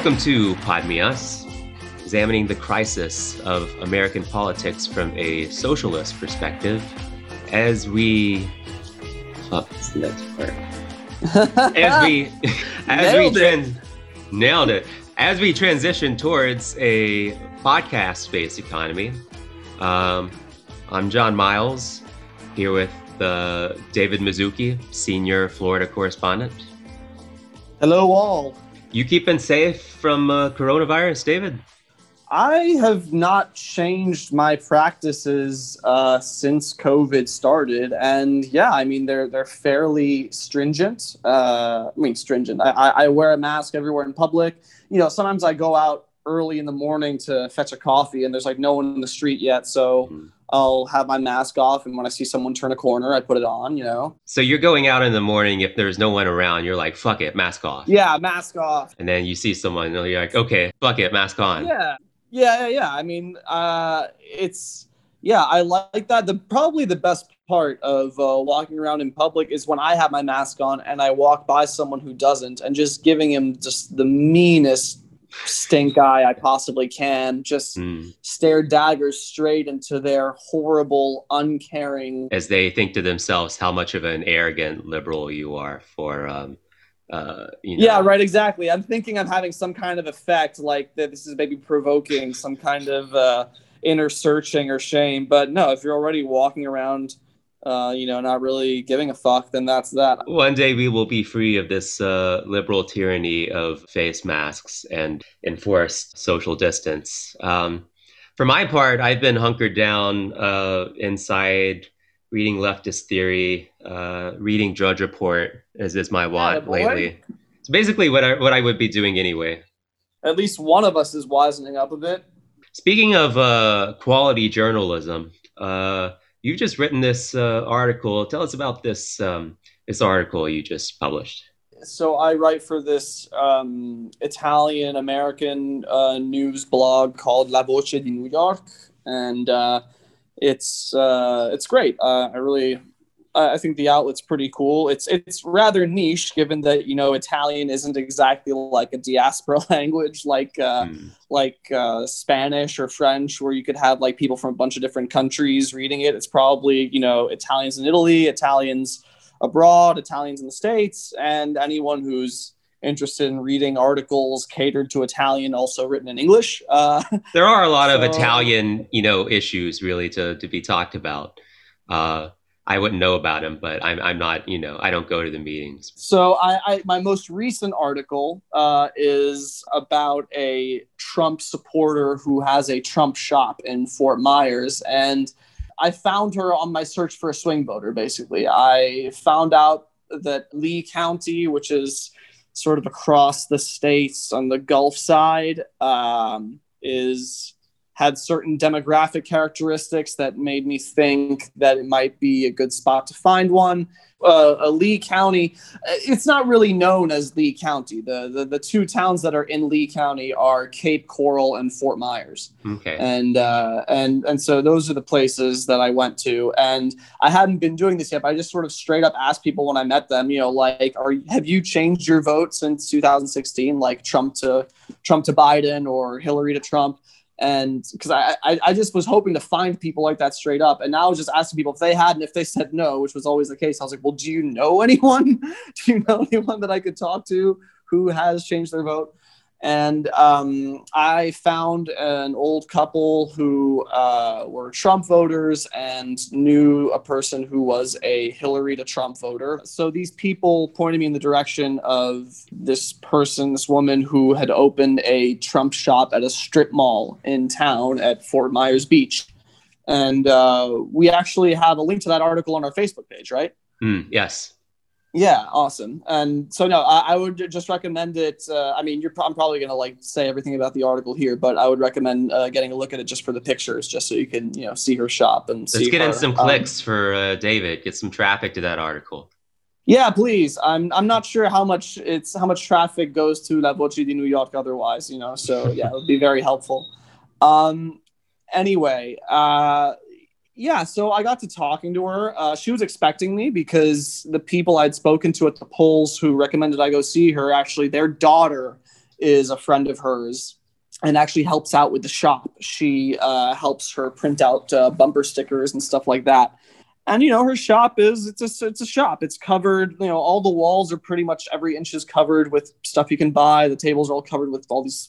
Welcome to Pod Me Us, examining the crisis of American politics from a socialist perspective. As we, oh, that's the next part. As we, as we Nailed it. nailed it. As we transition towards a podcast-based economy, um, I'm John Miles here with uh, David Mizuki, senior Florida correspondent. Hello, all. You keeping safe from uh, coronavirus, David? I have not changed my practices uh, since COVID started, and yeah, I mean they're they're fairly stringent. Uh, I mean stringent. I, I, wear a mask everywhere in public. You know, sometimes I go out early in the morning to fetch a coffee, and there's like no one in the street yet, so Mhm. I'll have my mask off, and when I see someone turn a corner, I put it on. You know, So you're going out in the morning. If there's no one around, you're like, "Fuck it, mask off." yeah, mask off. And then you see someone, and you're like, "Okay, fuck it, mask on." Yeah, yeah, yeah, yeah. I mean, uh, it's yeah, I like that. The probably the best part of uh, walking around in public is when I have my mask on and I walk by someone who doesn't, and just giving him just the meanest stink eye I possibly can. Just Mm. stare daggers straight into their horrible, uncaring. As they think to themselves how much of an arrogant liberal you are for, um, uh, you know. Yeah, right. Exactly. I'm thinking I'm having some kind of effect, like that. This is maybe provoking some kind of uh, inner searching or shame. But no, if you're already walking around, uh, you know, not really giving a fuck, then that's that. One day we will be free of this uh, liberal tyranny of face masks and enforced social distance. Um, for my part, I've been hunkered down uh, inside, reading leftist theory, uh, reading Drudge Report, as is my want Attaboy. lately. It's basically what I, what I would be doing anyway. At least one of us is wisening up a bit. Speaking of uh, quality journalism, uh, you've just written this uh, article. Tell us about this um, this article you just published. So I write for this um, Italian American uh, news blog called La Voce di New York, and uh, it's uh, it's great. Uh, I really I I think the outlet's pretty cool. It's it's rather niche, given that you know Italian isn't exactly like a diaspora language like uh, Hmm. like uh, Spanish or French, where you could have like people from a bunch of different countries reading it. It's probably you know Italians in Italy, Italians abroad, Italians in the states, and anyone who's interested in reading articles catered to Italian, also written in English. Uh, There are a lot of Italian, you know, issues really to, to be talked about. Uh, I wouldn't know about him, but I'm, I'm not, you know, I don't go to the meetings. So I, I my most recent article uh, is about a Trump supporter who has a Trump shop in Fort Myers, and I found her on my search for a swing voter. Basically, I found out that Lee County, which is sort of across the states on the Gulf side, um, is had certain demographic characteristics that made me think that it might be a good spot to find one. Uh, uh, Lee County, uh, it's not really known as Lee County. The, the the two towns that are in Lee County are Cape Coral and Fort Myers, Okay. and uh, and and so those are the places that I went to. And I hadn't been doing this yet, but I just sort of straight up asked people when I met them, you know, like, are have you changed your vote since 2016, like Trump to Trump to Biden or Hillary to Trump? And because I, I I just was hoping to find people like that straight up, and now I was just asking people if they had, and if they said no, which was always the case, I was like, well, do you know anyone? do you know anyone that I could talk to who has changed their vote? And um, I found an old couple who uh, were Trump voters and knew a person who was a Hillary to Trump voter. So these people pointed me in the direction of this person, this woman who had opened a Trump shop at a strip mall in town at Fort Myers Beach. And uh, we actually have a link to that article on our Facebook page, right? Hmm, yes. Yeah, awesome. And so no, I, I would just recommend it. Uh, I mean, you're I'm probably gonna like say everything about the article here, but I would recommend uh, getting a look at it just for the pictures, just so you can you know see her shop and Let's see. get in her. some Um, clicks for uh, David. Get some traffic to that article. yeah, please. I'm I'm not sure how much it's how much traffic goes to La Voce di New York otherwise, you know. So yeah, it would be very helpful. Um, anyway, uh, yeah, so I got to talking to her. Uh, she was expecting me because the people I'd spoken to at the polls who recommended I go see her actually their daughter is a friend of hers and actually helps out with the shop. She uh, helps her print out uh, bumper stickers and stuff like that. And you know, her shop is it's a it's a shop. It's covered. You know, all the walls are pretty much every inch is covered with stuff you can buy. The tables are all covered with all these,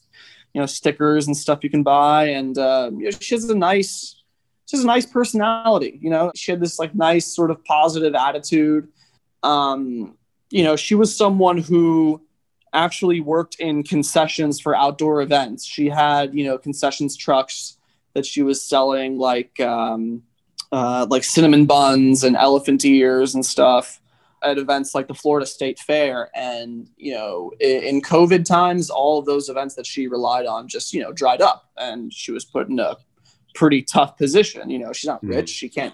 you know, stickers and stuff you can buy. And uh, she has a nice, has a nice personality. You know, she had this like nice sort of positive attitude. Um, you know, she was someone who actually worked in concessions for outdoor events. She had, you know, concessions trucks that she was selling like um, uh, like cinnamon buns and elephant ears and stuff at events like the Florida State Fair. And you know, in COVID times, all of those events that she relied on just you know dried up, and she was put in a pretty tough position. You know, she's not rich; mm. she can't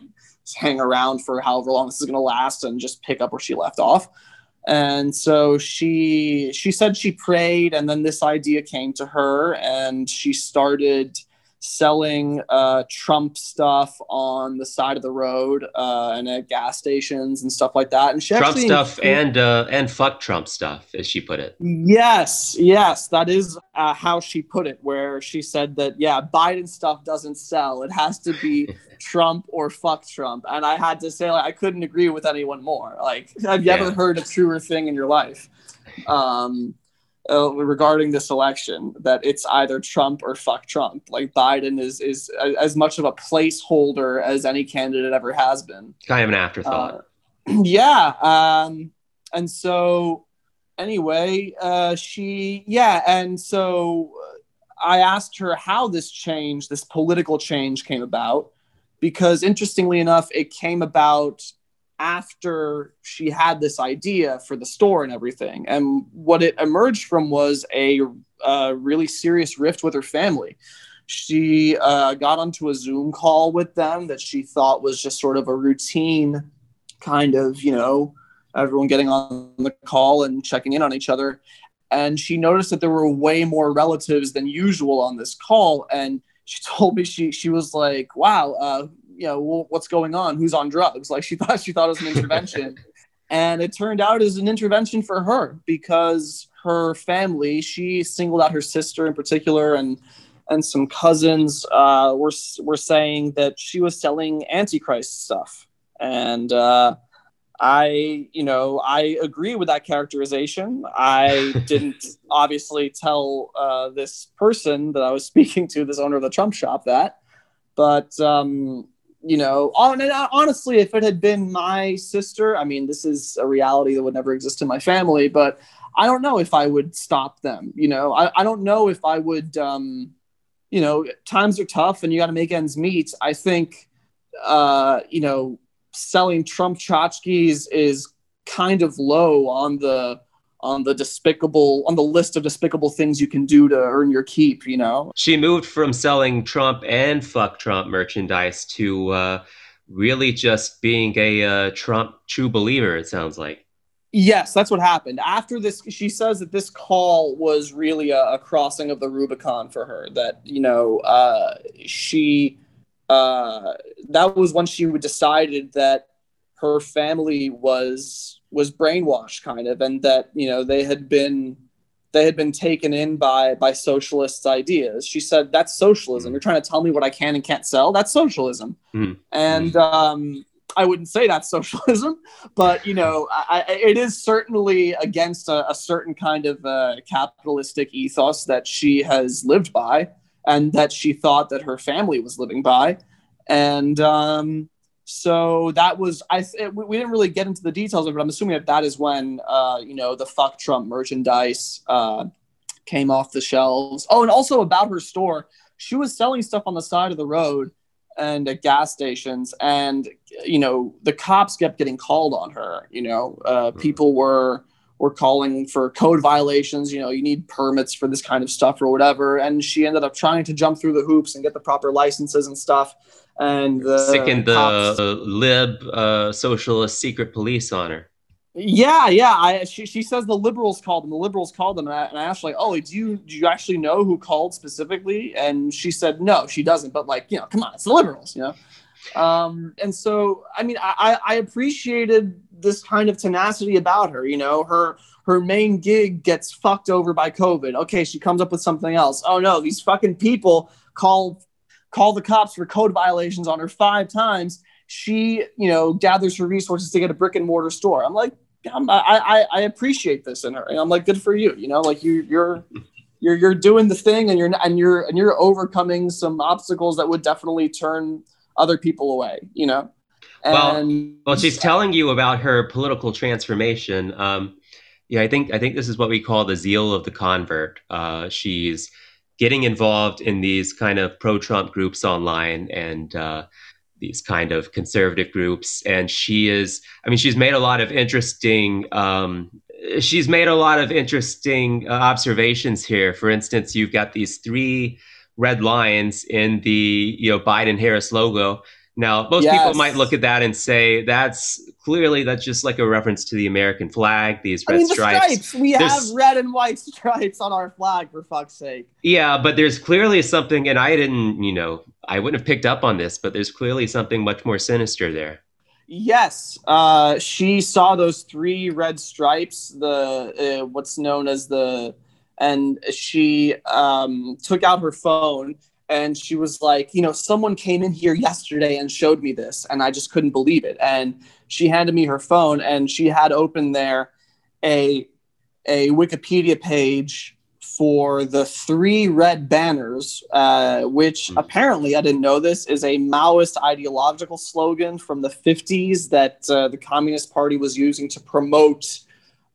hang around for however long this is going to last and just pick up where she left off and so she she said she prayed and then this idea came to her and she started selling uh, Trump stuff on the side of the road uh, and at gas stations and stuff like that. And she Trump stuff and uh, and fuck Trump stuff, as she put it. Yes, yes, that is uh, how she put it. Where she said that yeah, Biden stuff doesn't sell; it has to be Trump or fuck Trump. And I had to say, like, I couldn't agree with anyone more. Like, have you yeah. ever heard a truer thing in your life? Um, uh, regarding this election that it's either Trump or fuck Trump. Like Biden is is as much of a placeholder as any candidate ever has been. Kind of an afterthought. Uh, yeah. Um, and so anyway, uh, she yeah, and so I asked her how this change, this political change, came about, because interestingly enough, it came about after she had this idea for the store and everything. And what it emerged from was a, a really serious rift with her family. She uh, got onto a Zoom call with them that she thought was just sort of a routine kind of, you know, everyone getting on the call and checking in on each other. And she noticed that there were way more relatives than usual on this call. And she told me she she was like, "Wow, uh, you know, what's going on? Who's on drugs? Like she thought she thought it was an intervention. and it turned out as an intervention for her because her family, she singled out her sister in particular and and some cousins uh, were were saying that she was selling antichrist stuff. And uh, I, you know, I agree with that characterization. I didn't obviously tell uh, this person that I was speaking to, this owner of the Trump shop, that, but um, you know, on, honestly, if it had been my sister, I mean, this is a reality that would never exist in my family, but I don't know if I would stop them. You know, I, I don't know if I would, um, you know, times are tough and you got to make ends meet. I think, uh, you know, selling Trump tchotchkes is kind of low on the on the despicable on the list of despicable things you can do to earn your keep you know? She moved from selling trump and fuck trump merchandise to uh, really just being a uh, trump true believer it sounds like. Yes that's what happened. After this she says that this call was really a, a crossing of the rubicon for her that you know uh, she uh, that was when she decided that her family was was brainwashed kind of and that you know they had been they had been taken in by by socialists ideas she said that's socialism mm. you're trying to tell me what i can and can't sell that's socialism mm. and mm. um i wouldn't say that's socialism but you know I, it is certainly against a, a certain kind of uh, capitalistic ethos that she has lived by and that she thought that her family was living by and um so that was I. It, we didn't really get into the details of it. But I'm assuming that that is when uh, you know the fuck Trump merchandise uh, came off the shelves. Oh, and also about her store, she was selling stuff on the side of the road and at gas stations, and you know the cops kept getting called on her. You know, uh, hmm. people were were calling for code violations. You know, you need permits for this kind of stuff or whatever. And she ended up trying to jump through the hoops and get the proper licenses and stuff and the sickened the cops, lib uh, socialist secret police on her. Yeah, yeah. I she, she says the liberals called them. The liberals called them, and I, and I asked like, "Oh, do you do you actually know who called specifically?" And she said, "No, she doesn't." But like, you know, come on, it's the liberals, you know. Um, and so, I mean, I I appreciated this kind of tenacity about her. You know, her her main gig gets fucked over by COVID. Okay, she comes up with something else. Oh no, these fucking people call call the cops for code violations on her five times. She, you know, gathers her resources to get a brick and mortar store. I'm like, I'm, I, I, I appreciate this in her. And I'm like, good for you. You know, like you, you're, you're, you're doing the thing and you're, and you're, and you're overcoming some obstacles that would definitely turn other people away, you know? And, well, well, she's telling you about her political transformation. Um, yeah, I think I think this is what we call the zeal of the convert. Uh, she's getting involved in these kind of pro-Trump groups online and uh, these kind of conservative groups, and she is. I mean, she's made a lot of interesting. Um, she's made a lot of interesting uh, observations here. For instance, you've got these three red lines in the you know Biden Harris logo now, most yes. people might look at that and say that's clearly that's just like a reference to the American flag. These red I mean, the stripes. stripes. We there's, have red and white stripes on our flag, for fuck's sake. Yeah, but there's clearly something, and I didn't, you know, I wouldn't have picked up on this, but there's clearly something much more sinister there. Yes, uh, she saw those three red stripes, the uh, what's known as the, and she um, took out her phone and she was like, you know, someone came in here yesterday and showed me this, and I just couldn't believe it. And she handed me her phone, and she had open there a a Wikipedia page for the three red banners, uh, which mm-hmm. apparently I didn't know this is a Maoist ideological slogan from the 50s that uh, the Communist Party was using to promote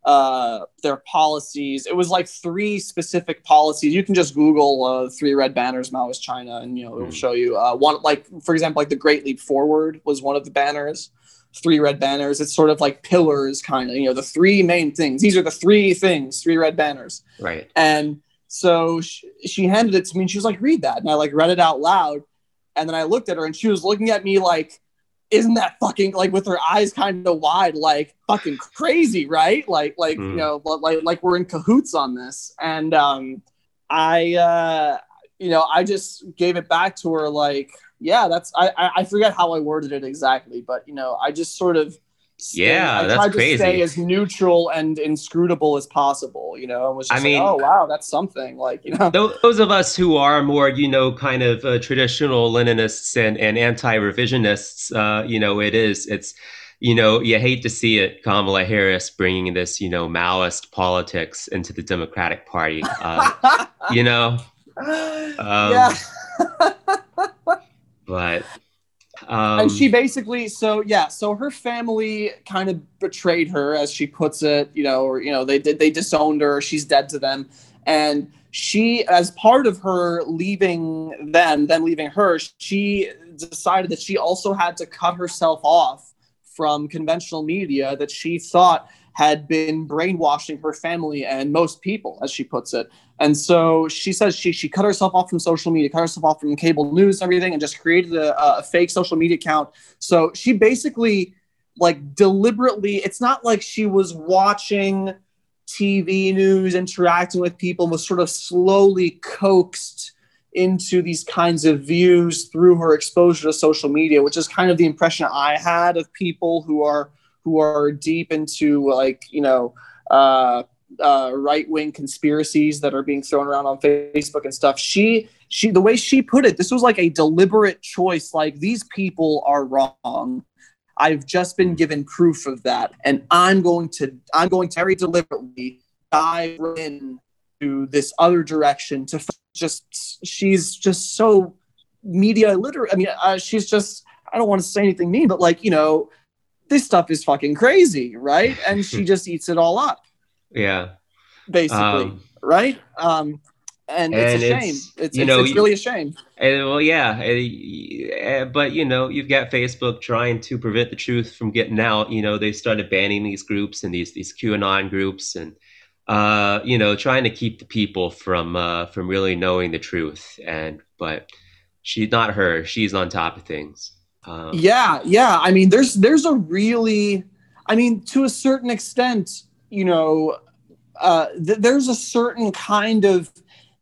uh, their policies. It was like three specific policies. You can just Google uh, three red banners, Maoist China, and you know it'll hmm. show you uh, one. Like for example, like the Great Leap Forward was one of the banners. Three red banners. It's sort of like pillars, kind of. You know, the three main things. These are the three things. Three red banners. Right. And so she, she handed it to me, and she was like, "Read that," and I like read it out loud. And then I looked at her, and she was looking at me like isn't that fucking like with her eyes kind of wide, like fucking crazy, right? Like, like mm. you know, like like we're in cahoots on this. And um, I, uh, you know, I just gave it back to her, like, yeah, that's I I forget how I worded it exactly, but you know, I just sort of stay, yeah, I that's tried crazy. to stay as neutral and inscrutable as possible. You know, and was just I mean, oh wow, that's something. Like you know, those of us who are more you know kind of uh, traditional Leninists and and anti-revisionists, uh, you know, it is it's you know, you hate to see it, Kamala Harris bringing this, you know, Maoist politics into the Democratic Party. Uh, you know, um, yeah. but um, and she basically, so yeah, so her family kind of betrayed her, as she puts it, you know, or you know, they did they disowned her. She's dead to them, and she, as part of her leaving them, then leaving her, she decided that she also had to cut herself off from conventional media that she thought had been brainwashing her family and most people, as she puts it. And so she says she she cut herself off from social media, cut herself off from cable news and everything, and just created a, a fake social media account. So she basically like deliberately, it's not like she was watching TV news, interacting with people, was sort of slowly coaxed into these kinds of views through her exposure to social media, which is kind of the impression I had of people who are who are deep into like you know uh, uh, right wing conspiracies that are being thrown around on Facebook and stuff. She she the way she put it, this was like a deliberate choice. Like these people are wrong. I've just been given proof of that, and I'm going to I'm going to very deliberately dive in to this other direction to just she's just so media illiterate. I mean, uh, she's just I don't want to say anything mean, but like you know this stuff is fucking crazy, right? And she just eats it all up. Yeah. Basically, um, right? Um, and, and it's a shame. It's, it's, you know, it's really a shame. And, well, yeah, eh, but you know, you've got Facebook trying to prevent the truth from getting out. You know, they started banning these groups and these these QAnon groups, and uh, you know, trying to keep the people from uh, from really knowing the truth. And but she's not her; she's on top of things. Um, yeah, yeah. I mean, there's there's a really, I mean, to a certain extent, you know, uh, th- there's a certain kind of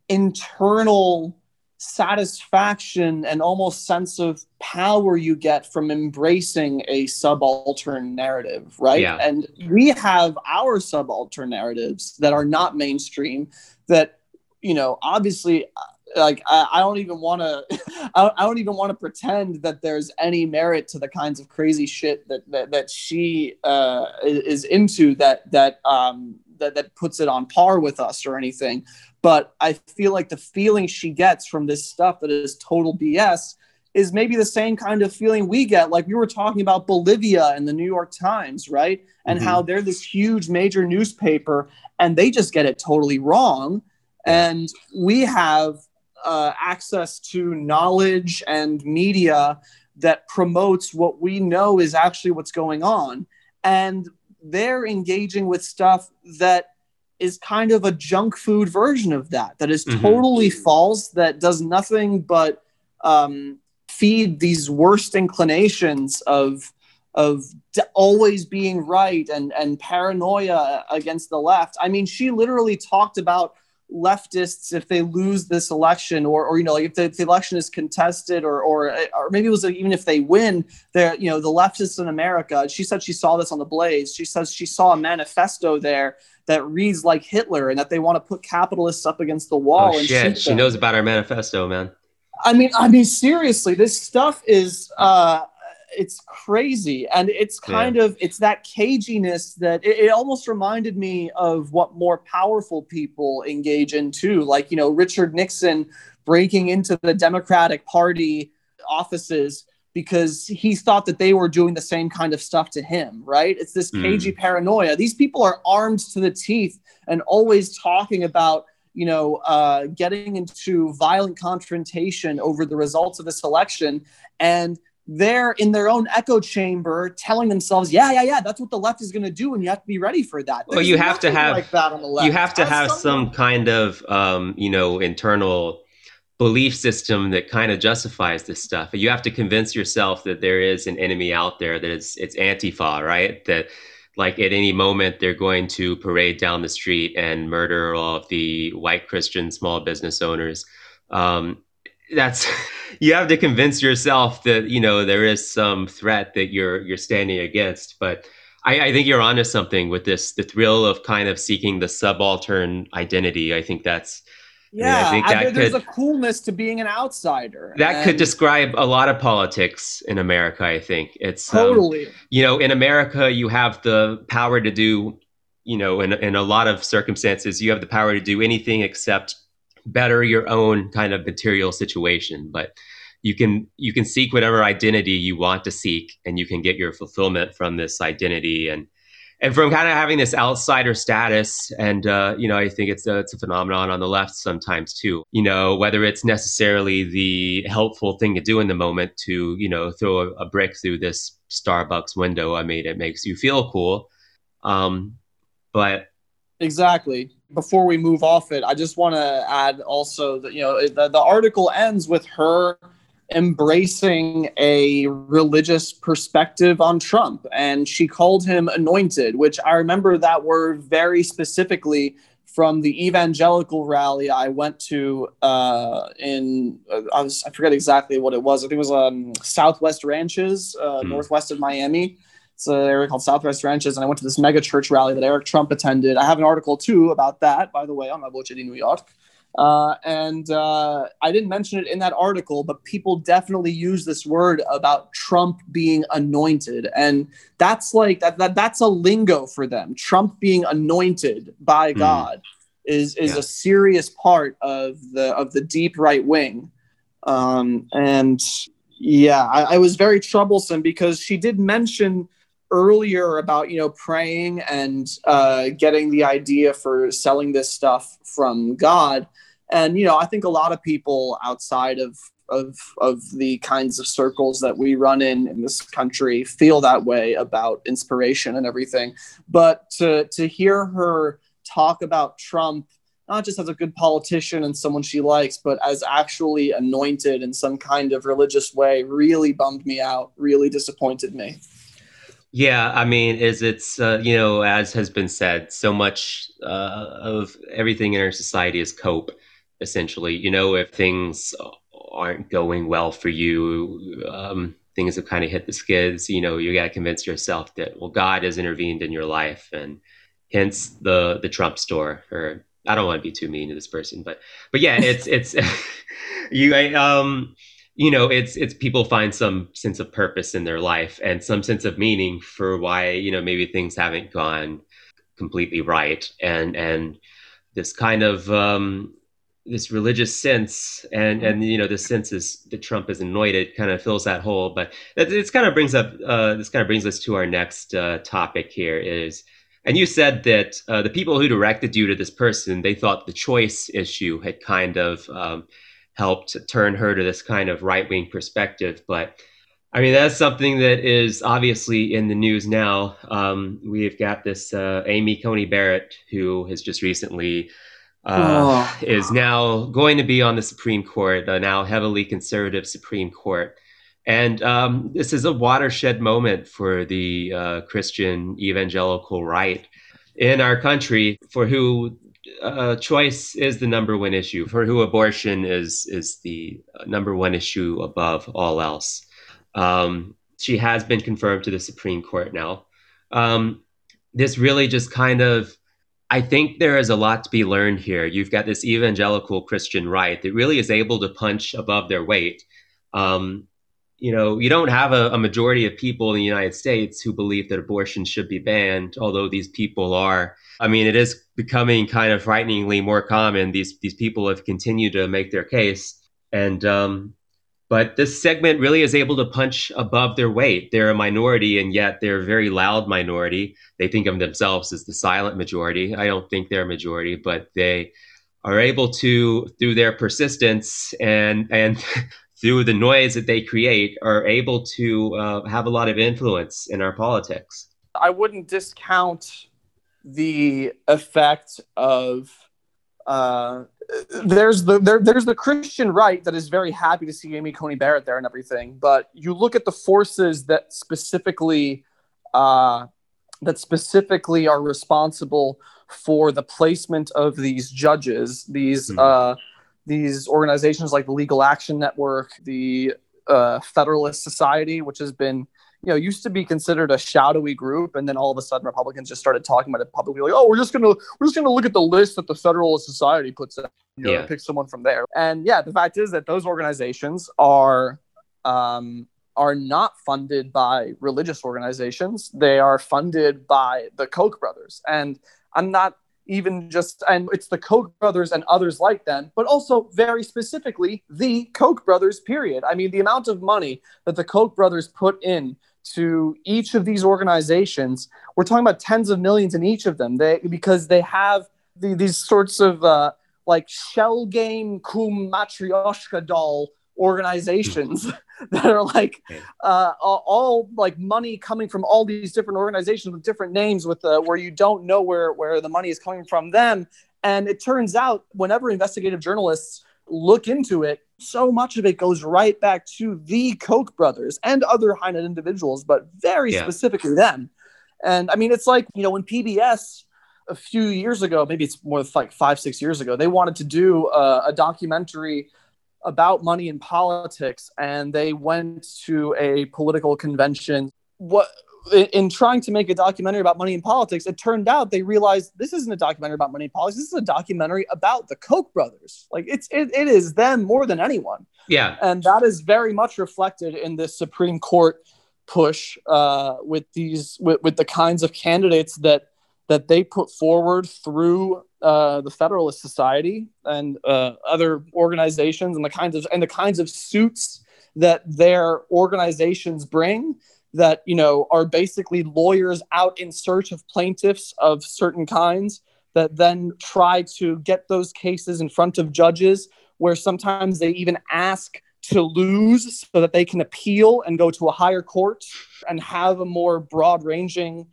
internal satisfaction and almost sense of power you get from embracing a subaltern narrative, right? Yeah. And we have our subaltern narratives that are not mainstream that, you know, obviously like I, I don't even want to I, I don't even want to pretend that there's any merit to the kinds of crazy shit that that, that she uh, is into that that um that, that puts it on par with us or anything but I feel like the feeling she gets from this stuff that is total BS is maybe the same kind of feeling we get. Like we were talking about Bolivia and the New York Times, right? And mm-hmm. how they're this huge major newspaper and they just get it totally wrong. And we have uh, access to knowledge and media that promotes what we know is actually what's going on. And they're engaging with stuff that is kind of a junk food version of that that is mm-hmm. totally false that does nothing but um, feed these worst inclinations of of always being right and and paranoia against the left i mean she literally talked about leftists if they lose this election or, or you know like if the, if the election is contested or, or or maybe it was even if they win they're you know the leftists in america she said she saw this on the blaze. She says she saw a manifesto there that reads like hitler and that they want to put capitalists up against the wall oh, and shit. she knows about our manifesto man. I mean i mean seriously this stuff is uh it's crazy and it's kind yeah. of it's that caginess that it, it, almost reminded me of what more powerful people engage in too like you know richard nixon breaking into the democratic party offices because he thought that they were doing the same kind of stuff to him right it's this hmm. cagey mm. paranoia these people are armed to the teeth and always talking about you know, uh, getting into violent confrontation over the results of this election. And they're in their own echo chamber telling themselves, yeah, yeah, yeah, that's what the left is going to do, and you have to be ready for that. There's well, you have to have like that on the left. You have to have some kind of, um, you know, internal belief system that kind of justifies this stuff. You have to convince yourself that there is an enemy out there that it's it's Antifa, right? That like at any moment they're going to parade down the street and murder all of the white Christian small business owners. Um, that's you have to convince yourself that you know there is some threat that you're you're standing against but I, I, think you're onto something with this the thrill of kind of seeking the subaltern identity. I think that's yeah I, mean, I I, there's could, a coolness to being an outsider that and... could describe a lot of politics in america i think. It's um, totally. um, you know in america you have the power to do you know in, in a lot of circumstances you have the power to do anything except better your own kind of material situation but you can you can seek whatever identity you want to seek and you can get your fulfillment from this identity. And and from kind of having this outsider status and uh, you know i think it's a, it's a phenomenon on the left sometimes too. You know whether it's necessarily the helpful thing to do in the moment to you know throw a, a brick through this starbucks window i mean it makes you feel cool. Um, but exactly before we move off it, I just want to add also that you know the, the article ends with her embracing a religious perspective on Trump, and she called him anointed, which I remember that word very specifically from the evangelical rally I went to uh, in uh, I was I forget exactly what it was. I think it was um, Southwest Ranches, uh, mm. northwest of Miami it's an area called Southwest Ranches, and I went to this mega church rally that Eric Trump attended. I have an article too about that, by the way, on my Voce di New York. Uh, and uh, I didn't mention it in that article, but people definitely use this word about Trump being anointed, and that's like that, that that's a lingo for them. Trump being anointed by mm. God is is yeah. a serious part of the of the deep right wing, um, and yeah, I, I was very troublesome because she did mention earlier about you know praying and uh, getting the idea for selling this stuff from God, and you know I think a lot of people outside of of of the kinds of circles that we run in in this country feel that way about inspiration and everything. But to to hear her talk about Trump not just as a good politician and someone she likes, but as actually anointed in some kind of religious way really bummed me out, really disappointed me. Yeah, I mean, is it's uh, you know, as has been said, so much uh, of everything in our society is cope, essentially. You know, if things aren't going well for you, um, things have kind of hit the skids, you know, you got to convince yourself that, well, God has intervened in your life. And hence the, the Trump store or I don't want to be too mean to this person, but, but yeah, it's, it's, you, um, you know, it's, it's people find some sense of purpose in their life and some sense of meaning for why, you know, maybe things haven't gone completely right. And, and this kind of, um, this religious sense and and you know the sense is that Trump is anointed kind of fills that hole. But it's kind of brings up uh, this kind of brings us to our next uh, topic here is. And you said that uh, the people who directed you to this person, they thought the choice issue had kind of um, helped turn her to this kind of right wing perspective. But I mean, that's something that is obviously in the news now. Um, we've got this uh, Amy Coney Barrett, who has just recently uh, oh. is now going to be on the Supreme Court, the now heavily conservative Supreme Court. And um, this is a watershed moment for the uh, Christian evangelical right in our country, for who uh, choice is the number one issue, for who abortion is is the number one issue above all else. Um, she has been confirmed to the Supreme Court now. Um, this really just kind of I think there is a lot to be learned here. You've got this evangelical Christian right that really is able to punch above their weight. Um, you know, you don't have a, a, majority of people in the United States who believe that abortion should be banned, although these people are. I mean, it is becoming kind of frighteningly more common. These these people have continued to make their case, and um, but this segment really is able to punch above their weight. They're a minority, and yet they're a very loud minority. They think of themselves as the silent majority. I don't think they're a majority, but they are able to, through their persistence and and through the noise that they create, are able to uh, have a lot of influence in our politics. I wouldn't discount the effect of uh, there's the there, there's the Christian right that is very happy to see Amy Coney Barrett there and everything, but you look at the forces that specifically uh, that specifically are responsible for the placement of these judges, these mm-hmm. uh, these organizations like the Legal Action Network, the uh, Federalist Society, which has been you know, used to be considered a shadowy group, and then all of a sudden Republicans just started talking about it publicly, like, oh, we're just gonna we're just gonna look at the list that the Federalist Society puts out, you know, yeah. pick someone from there. And yeah, the fact is that those organizations are um, are not funded by religious organizations; they are funded by the Koch brothers. And I'm not even just and it's the koch brothers and others like them but also very specifically the koch brothers period i mean the amount of money that the koch brothers put in to each of these organizations. We're talking about tens of millions in each of them. They because they have the, these sorts of uh, like shell game kum matryoshka doll organizations that are like uh, all like money coming from all these different organizations with different names with uh, where you don't know where where the money is coming from them and it turns out whenever investigative journalists look into it, so much of it goes right back to the Koch brothers and other high net individuals, but very yeah. specifically them. And I mean, it's like, you know, when PBS a few years ago, maybe it's more like five, six years ago, they wanted to do a, a documentary about money in politics and they went to a political convention. What in trying to make a documentary about money in politics, it turned out they realized this isn't a documentary about money in politics. This is a documentary about the Koch brothers. Like it's it, it is them more than anyone. Yeah, and that is very much reflected in this Supreme Court push uh, with these with, with the kinds of candidates that that they put forward through uh, the Federalist Society and uh, other organizations, and the kinds of and the kinds of suits that their organizations bring that you know are basically lawyers out in search of plaintiffs of certain kinds that then try to get those cases in front of judges where sometimes they even ask to lose so that they can appeal and go to a higher court and have a more broad ranging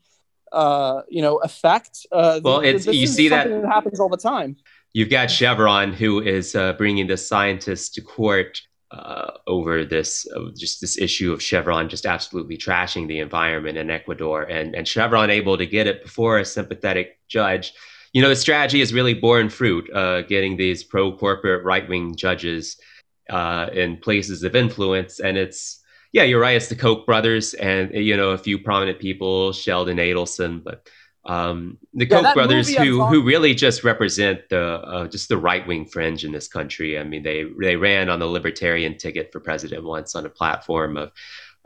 uh, you know effect uh, well it's you see that, that happens all the time you've got chevron who is uh, bringing the scientists to court uh, over this uh, just this issue of Chevron just absolutely trashing the environment in Ecuador, and and Chevron able to get it before a sympathetic judge. you know, the strategy has really borne fruit, uh, getting these pro corporate right wing judges uh, in places of influence. And it's, yeah, you're right. It's the Koch brothers and, you know, a few prominent people, Sheldon Adelson, but um, the yeah, Koch brothers who, who really just represent the, uh, just the right wing fringe in this country. I mean, they, they ran on the libertarian ticket for president once on a platform of,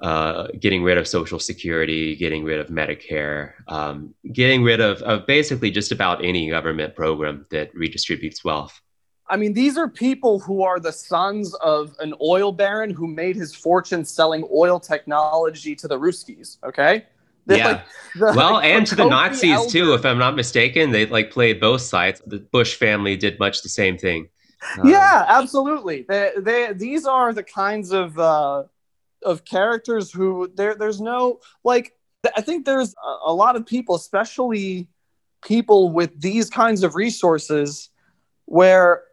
uh, getting rid of Social Security, getting rid of Medicare, um, getting rid of, of basically just about any government program that redistributes wealth. I mean, these are people who are the sons of an oil baron who made his fortune selling oil technology to the Ruskies. Okay. They're yeah. Like, the, well, like, and to the Nazis elder. too, if I'm not mistaken. They like played both sides. The Bush family did much the same thing. Um, yeah, absolutely. They, they, these are the kinds of uh, of characters who there there's no like I think there's a, a lot of people, especially people with these kinds of resources, where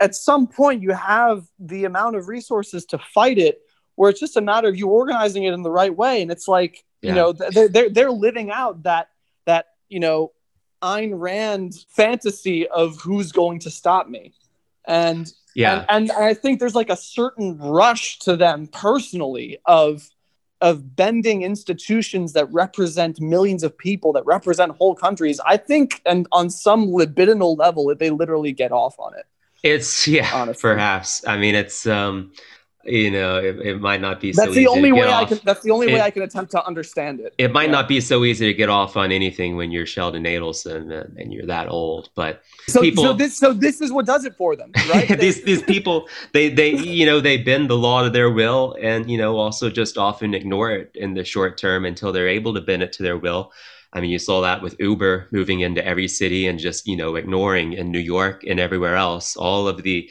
at some point you have the amount of resources to fight it where it's just a matter of you organizing it in the right way. And it's like yeah. you know they're, they're they're living out that that you know Ayn Rand fantasy of who's going to stop me. And yeah. and, and i think there's like a certain rush to them personally of of bending institutions that represent millions of people that represent whole countries. I think and on some libidinal level they literally get off on it it's yeah honestly. perhaps i mean it's um you know it, it might not be that's so the only way i can that's the only it, way i can attempt to understand it it might yeah. not be so easy to get off on anything when you're sheldon adelson and, and you're that old but so, people, so this so this is what does it for them right these these people they they you know they bend the law to their will and you know also just often ignore it in the short term until they're able to bend it to their will I mean, you saw that with Uber moving into every city and just, you know, ignoring in New York and everywhere else all of the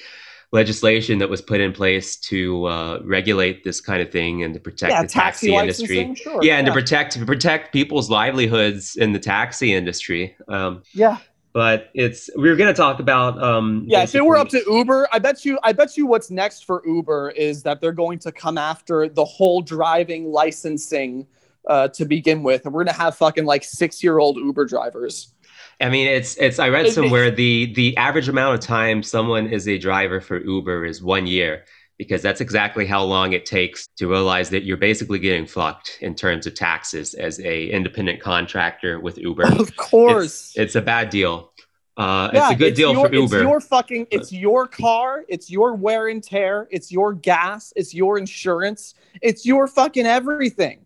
legislation that was put in place to uh, regulate this kind of thing and to protect yeah, the taxi, taxi industry. Sure, yeah, and yeah. to protect to protect people's livelihoods in the taxi industry. Um, yeah. But it's we are going to talk about. Um, yeah, if it were up to Uber, I bet you. I bet you what's next for Uber is that they're going to come after the whole driving licensing uh, to begin with, and we're going to have fucking like six year old Uber drivers. I mean, it's it's. I read somewhere the the average amount of time someone is a driver for Uber is one year because that's exactly how long it takes to realize that you're basically getting fucked in terms of taxes as a independent contractor with Uber. Of course, it's, it's a bad deal. Uh, yeah, it's a good it's deal your, for Uber. It's your fucking. It's your car. It's your wear and tear. It's your gas. It's your insurance. It's your fucking everything.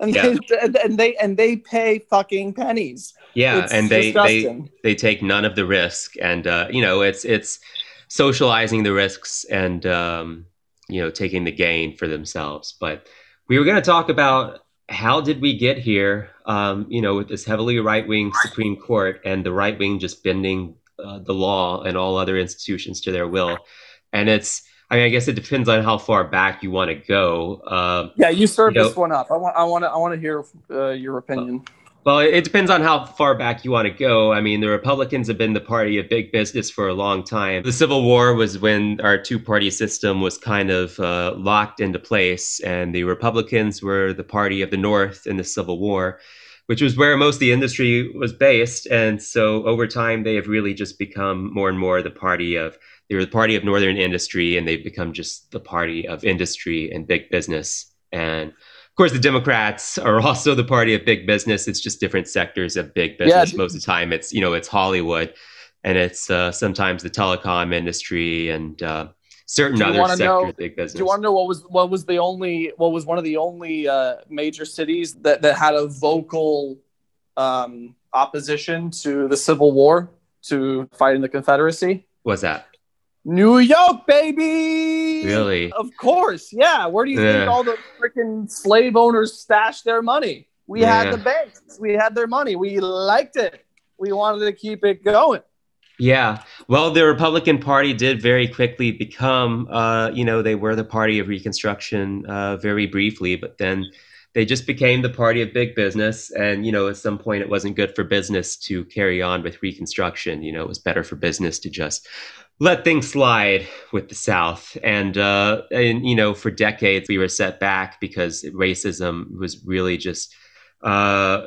And, yeah. they, and they and they pay fucking pennies. Yeah, it's and they they they take none of the risk, and uh, you know it's it's socializing the risks and um, you know taking the gain for themselves. But we were going to talk about how did we get here? Um, you know, with this heavily right wing Supreme Court and the right wing just bending uh, the law and all other institutions to their will, and it's. I mean, I guess it depends on how far back you want to go. Uh, yeah, you served you know, this one up. I want, I want to, I want to hear uh, your opinion. Well, it depends on how far back you want to go. I mean, the Republicans have been the party of big business for a long time. The Civil War was when our two party system was kind of uh, locked into place, and the Republicans were the party of the North in the Civil War, which was where most of the industry was based. And so over time, they have really just become more and more the party of they were the party of Northern industry, and they've become just the party of industry and big business. And of course, the Democrats are also the party of big business. It's just different sectors of big business. Yeah. Most of the time, it's you know it's Hollywood, and it's uh, sometimes the telecom industry and uh, certain other sectors know, of big business. Do you want to know what was what was the only what was one of the only uh, major cities that that had a vocal um, opposition to the Civil War to fighting the Confederacy? was that? New York, baby. Really? Of course. Yeah. Where do you yeah. think all the freaking slave owners stashed their money? We yeah. had the banks. We had their money. We liked it. We wanted to keep it going. Yeah. Well, the Republican Party did very quickly become, uh, you know, they were the party of Reconstruction uh, very briefly, but then they just became the party of big business. And, you know, at some point it wasn't good for business to carry on with Reconstruction. You know, it was better for business to just let things slide with the South. And, uh, and, you know, for decades we were set back because racism was really just, uh,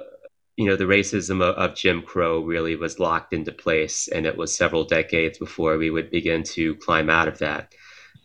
you know, the racism of, of, Jim Crow really was locked into place, and it was several decades before we would begin to climb out of that.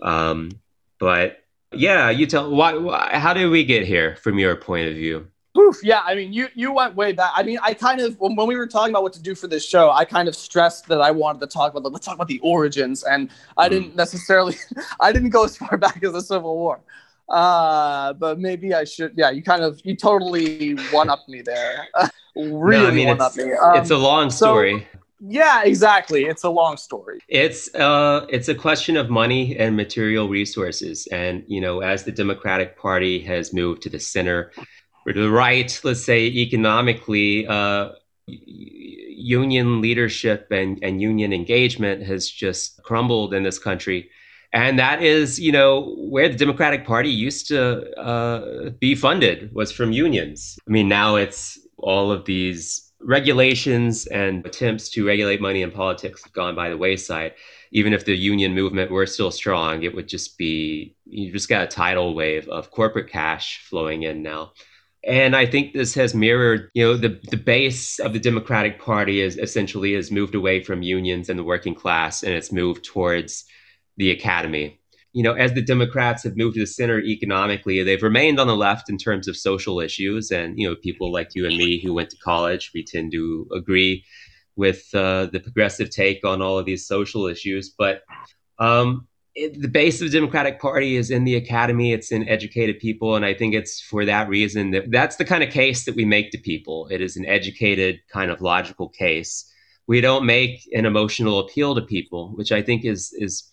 Um, but yeah, you tell why, why? How did we get here, from your point of view? Oof, yeah, I mean, you you went way back. I mean, I kind of when, when, we were talking about what to do for this show, I kind of stressed that I wanted to talk about the, let's talk about the origins, and I mm. didn't necessarily, I didn't go as far back as the Civil War. Uh, but maybe I should. Yeah, you kind of you totally one up me there. really no, I mean, one up me. Um, it's a long story. So, yeah, exactly. It's a long story. It's uh it's a question of money and material resources. And you know, as the Democratic Party has moved to the center the right, let's say economically, uh union leadership and, and union engagement has just crumbled in this country. And that is you know where the democratic party used to uh, be funded was from unions. I mean now it's all of these regulations and attempts to regulate money in politics have gone by the wayside. Even if the union movement were still strong it would just be you just got a tidal wave of corporate cash flowing in now and I think this has mirrored, you know, the, the base of the Democratic Party is essentially has moved away from unions and the working class, and it's moved towards the academy. You know, as the Democrats have moved to the center economically, they've remained on the left in terms of social issues. And, you know, people like you and me who went to college, we tend to agree with uh, the progressive take on all of these social issues. But um, it, the base of the Democratic Party is in the academy, it's in educated people. And I think it's for that reason that that's the kind of case that we make to people. It is an educated, kind of logical case. We don't make an emotional appeal to people, which I think is is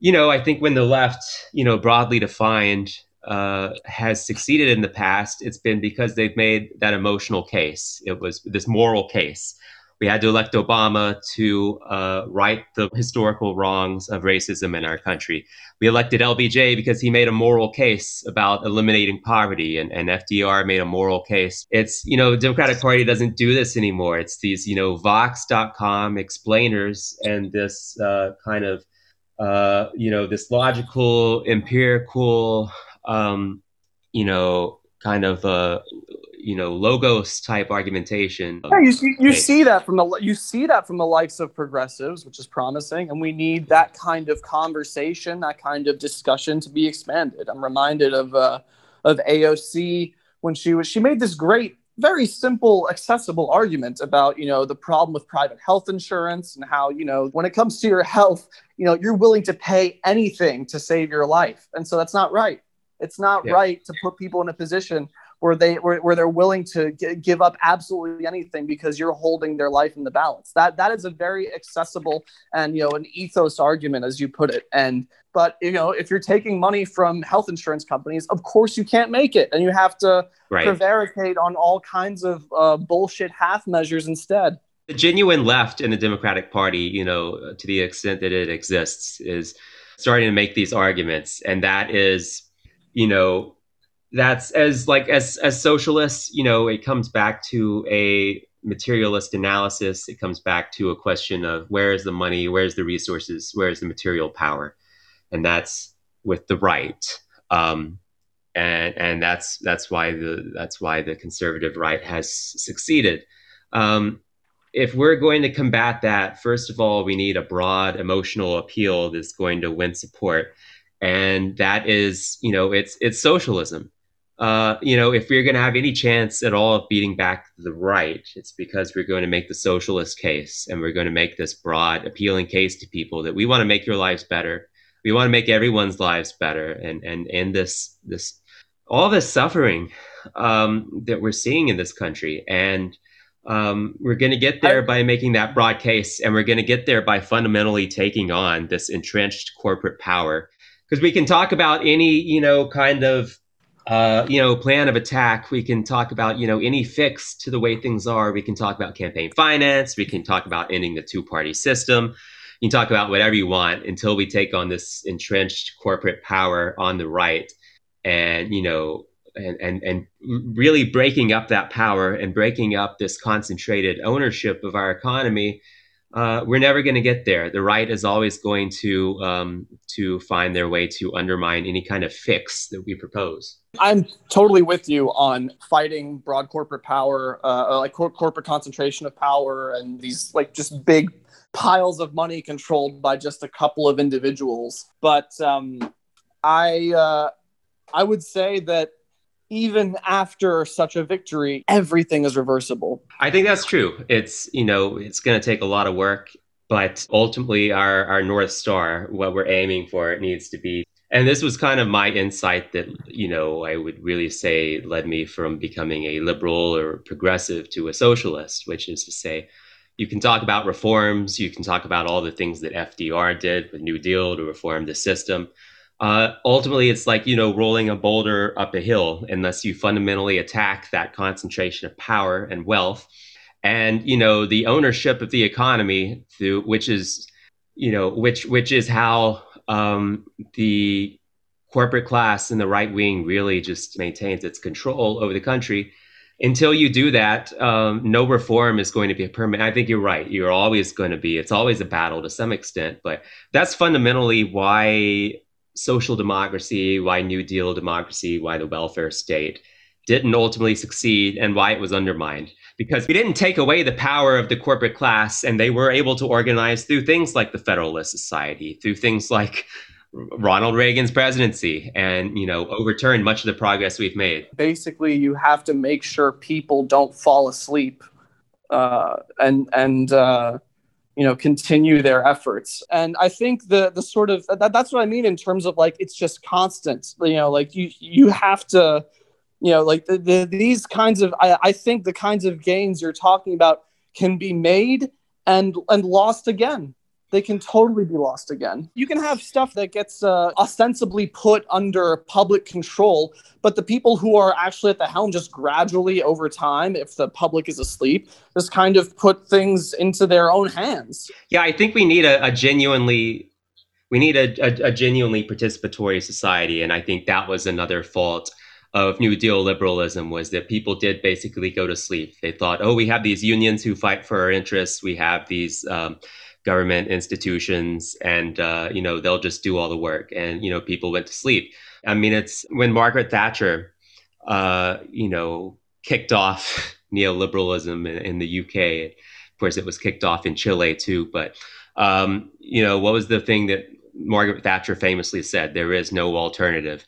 you know, I think when the left, you know, broadly defined, uh, has succeeded in the past, it's been because they've made that emotional case. It was this moral case. We had to elect Obama to uh, right the historical wrongs of racism in our country. We elected LBJ because he made a moral case about eliminating poverty, and, and FDR made a moral case. It's, you know, Democratic Party doesn't do this anymore. It's these, you know, Vox.com explainers and this uh, kind of uh, you know, this logical, empirical, um, you know, kind of uh, you know, logos type argumentation. Yeah, you see, you see that from the you see that from the likes of progressives, which is promising, and we need that kind of conversation, that kind of discussion to be expanded. I'm reminded of uh, of AOC when she was she made this great very simple accessible argument about you know the problem with private health insurance and how you know when it comes to your health you know you're willing to pay anything to save your life and so that's not right it's not yeah. right to put people in a position where they where, where they're willing to g- give up absolutely anything because you're holding their life in the balance. That that is a very accessible and you know an ethos argument as you put it. And but you know if you're taking money from health insurance companies of course you can't make it. And you have to right. prevaricate on all kinds of uh, bullshit half measures instead. The genuine left in the democratic party you know to the extent that it exists is starting to make these arguments. And that is you know that's as like as as socialists you know it comes back to a materialist analysis. It comes back to a question of where is the money where's the resources where's the material power? And that's with the right. Um, and and that's that's why the that's why the conservative right has succeeded. Um, if we're going to combat that first of all we need a broad emotional appeal that's going to win support. And that is you know it's it's socialism uh, you know, if we're going to have any chance at all of beating back the right, it's because we're going to make the socialist case and we're going to make this broad, appealing case to people that we want to make your lives better. We want to make everyone's lives better, and and end this this all this suffering um, that we're seeing in this country. And um, we're going to get there by making that broad case, and we're going to get there by fundamentally taking on this entrenched corporate power. Because we can talk about any, you know, kind of uh, you know, plan of attack. We can talk about, you know, any fix to the way things are. We can talk about campaign finance. We can talk about ending the two party system. You can talk about whatever you want until we take on this entrenched corporate power on the right and, you know, and, and, and really breaking up that power and breaking up this concentrated ownership of our economy uh, we're never going to get there. The right is always going to um, to find their way to undermine any kind of fix that we propose. I'm totally with you on fighting broad corporate power, uh, like cor- corporate concentration of power, and these like just big piles of money controlled by just a couple of individuals. But um, I uh, I would say that even after such a victory, everything is reversible. I think that's true. It's, you know, it's going to take a lot of work, but ultimately our, our North Star, what we're aiming for, it needs to be. And this was kind of my insight that, you know, I would really say led me from becoming a liberal or progressive to a socialist, which is to say, you can talk about reforms, you can talk about all the things that FDR did with New Deal to reform the system uh, ultimately it's like you know rolling a boulder up a hill unless you fundamentally attack that concentration of power and wealth. And you know the ownership of the economy through which is you know which which is how um, the corporate class and the right wing really just maintains its control over the country. Until you do that um, no reform is going to be a permanent i think you're right. You're always going to be it's always a battle to some extent but that's fundamentally why social democracy, why New Deal democracy, why the welfare state didn't ultimately succeed and why it was undermined. Because we didn't take away the power of the corporate class and they were able to organize through things like the Federalist Society, through things like Ronald Reagan's presidency and you know overturn much of the progress we've made. Basically, you have to make sure people don't fall asleep uh, and and uh, you know continue their efforts. And i think the the sort of that, that's what i mean in terms of like it's just constant you know like you you have to you know like the, the these kinds of I, I think the kinds of gains you're talking about can be made and and lost again they can totally be lost again. You can have stuff that gets uh, ostensibly put under public control, but the people who are actually at the helm just gradually over time, if the public is asleep, just kind of put things into their own hands. Yeah, I think we need a, a genuinely we need a, a, a genuinely participatory society, and I think that was another fault of New Deal liberalism was that people did basically go to sleep. They thought, oh, we have these unions who fight for our interests. We have these um, government institutions and uh, you know they'll just do all the work and you know people went to sleep. I mean it's when margaret thatcher uh, you know kicked off neoliberalism in, in, the uk of course it was kicked off in chile too but um, you know what was the thing that margaret thatcher famously said there is no alternative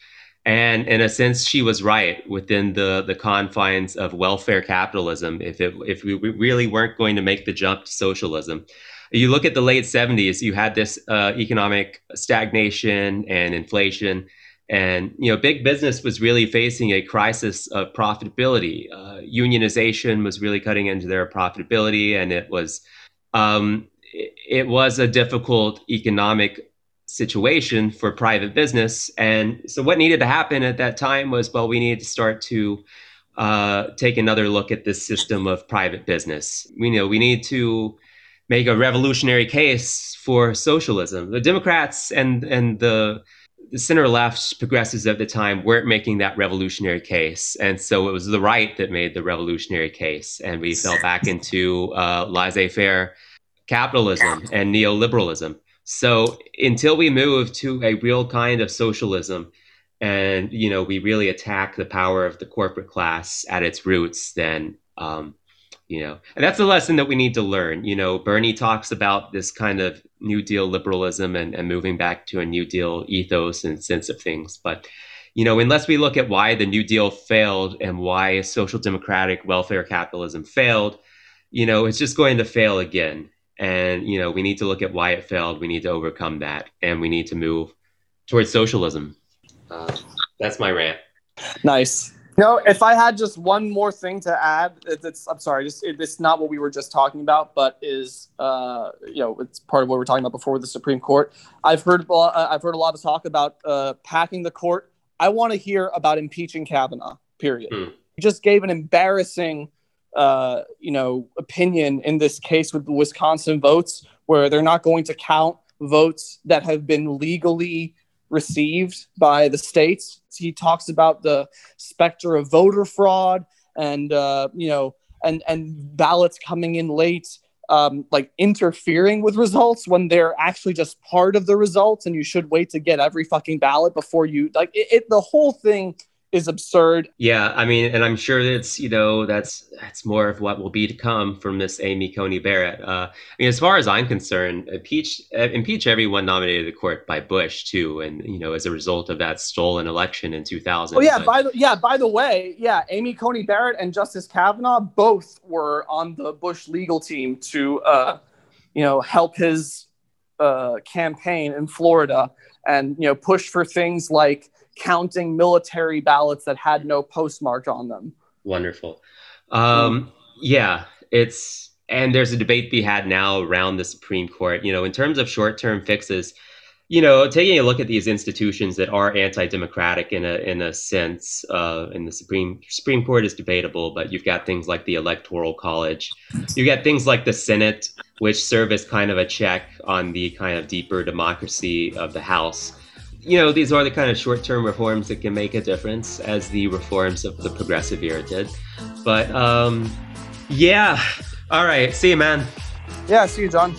and in a sense she was right within the the confines of welfare capitalism. If it if we really weren't going to make the jump to socialism you look at the late 70s, you had this uh, economic stagnation and inflation. And you know, big business was really facing a crisis of profitability. Uh, unionization was really cutting into their profitability, and it was um, it, was a difficult economic situation for private business. And so, what needed to happen at that time was, well, we needed to start to uh, take another look at this system of private business. We know we need to make a revolutionary case for socialism. The Democrats and and the the center left progressives at the time weren't making that revolutionary case. And so it was the right that made the revolutionary case. And we fell back into uh, laissez faire capitalism and neoliberalism. So until we move to a real kind of socialism and you know we really attack the power of the corporate class at its roots, then um, you know? And that's a lesson that we need to learn you know? Bernie talks about this kind of new deal liberalism and, and moving back to a new deal ethos and sense of things. But you know unless we look at why the new deal failed and why social democratic welfare capitalism failed you know it's just going to fail again. And you know we need to look at why it failed. We need to overcome that. And we need to move towards socialism. Uh, that's my rant. Nice no, if I had just one more thing to add, it's I'm sorry, just it, it's not what we were just talking about, but is uh, you know it's part of what we are talking about before with the Supreme Court. I've heard uh, I've heard a lot of talk about uh, packing the court. I want to hear about impeaching Kavanaugh. Period. Hmm. He just gave an embarrassing, uh, you know, opinion in this case with the Wisconsin votes, where they're not going to count votes that have been legally received by the states. He talks about the specter of voter fraud and uh, you know and and ballots coming in late um, like interfering with results when they're actually just part of the results, and you should wait to get every fucking ballot before you like it. it the whole thing is absurd. Yeah, I mean, and I'm sure it's you know that's that's more of what will be to come from Miss Amy Coney Barrett. Uh, I mean, as far as I'm concerned, impeach impeach everyone nominated to the court by Bush too, and you know as a result of that stolen election in 2000. Oh yeah, but, by the yeah, by the way, yeah, Amy Coney Barrett and Justice Kavanaugh both were on the Bush legal team to uh, you know help his uh, campaign in Florida and you know push for things like counting military ballots that had no postmark on them. Wonderful. Um, yeah, it's and there's a debate be had now around the Supreme Court. You know, in terms of short-term fixes, you know, taking a look at these institutions that are anti-democratic in a in a sense, uh, in the Supreme Supreme Court is debatable, but you've got things like the Electoral College, you got things like the Senate, which serve as kind of a check on the kind of deeper democracy of the House you know, these are the kind of short term reforms that can make a difference, as the reforms of the progressive era did. But um, yeah. All right. See you, man. Yeah, see you, John.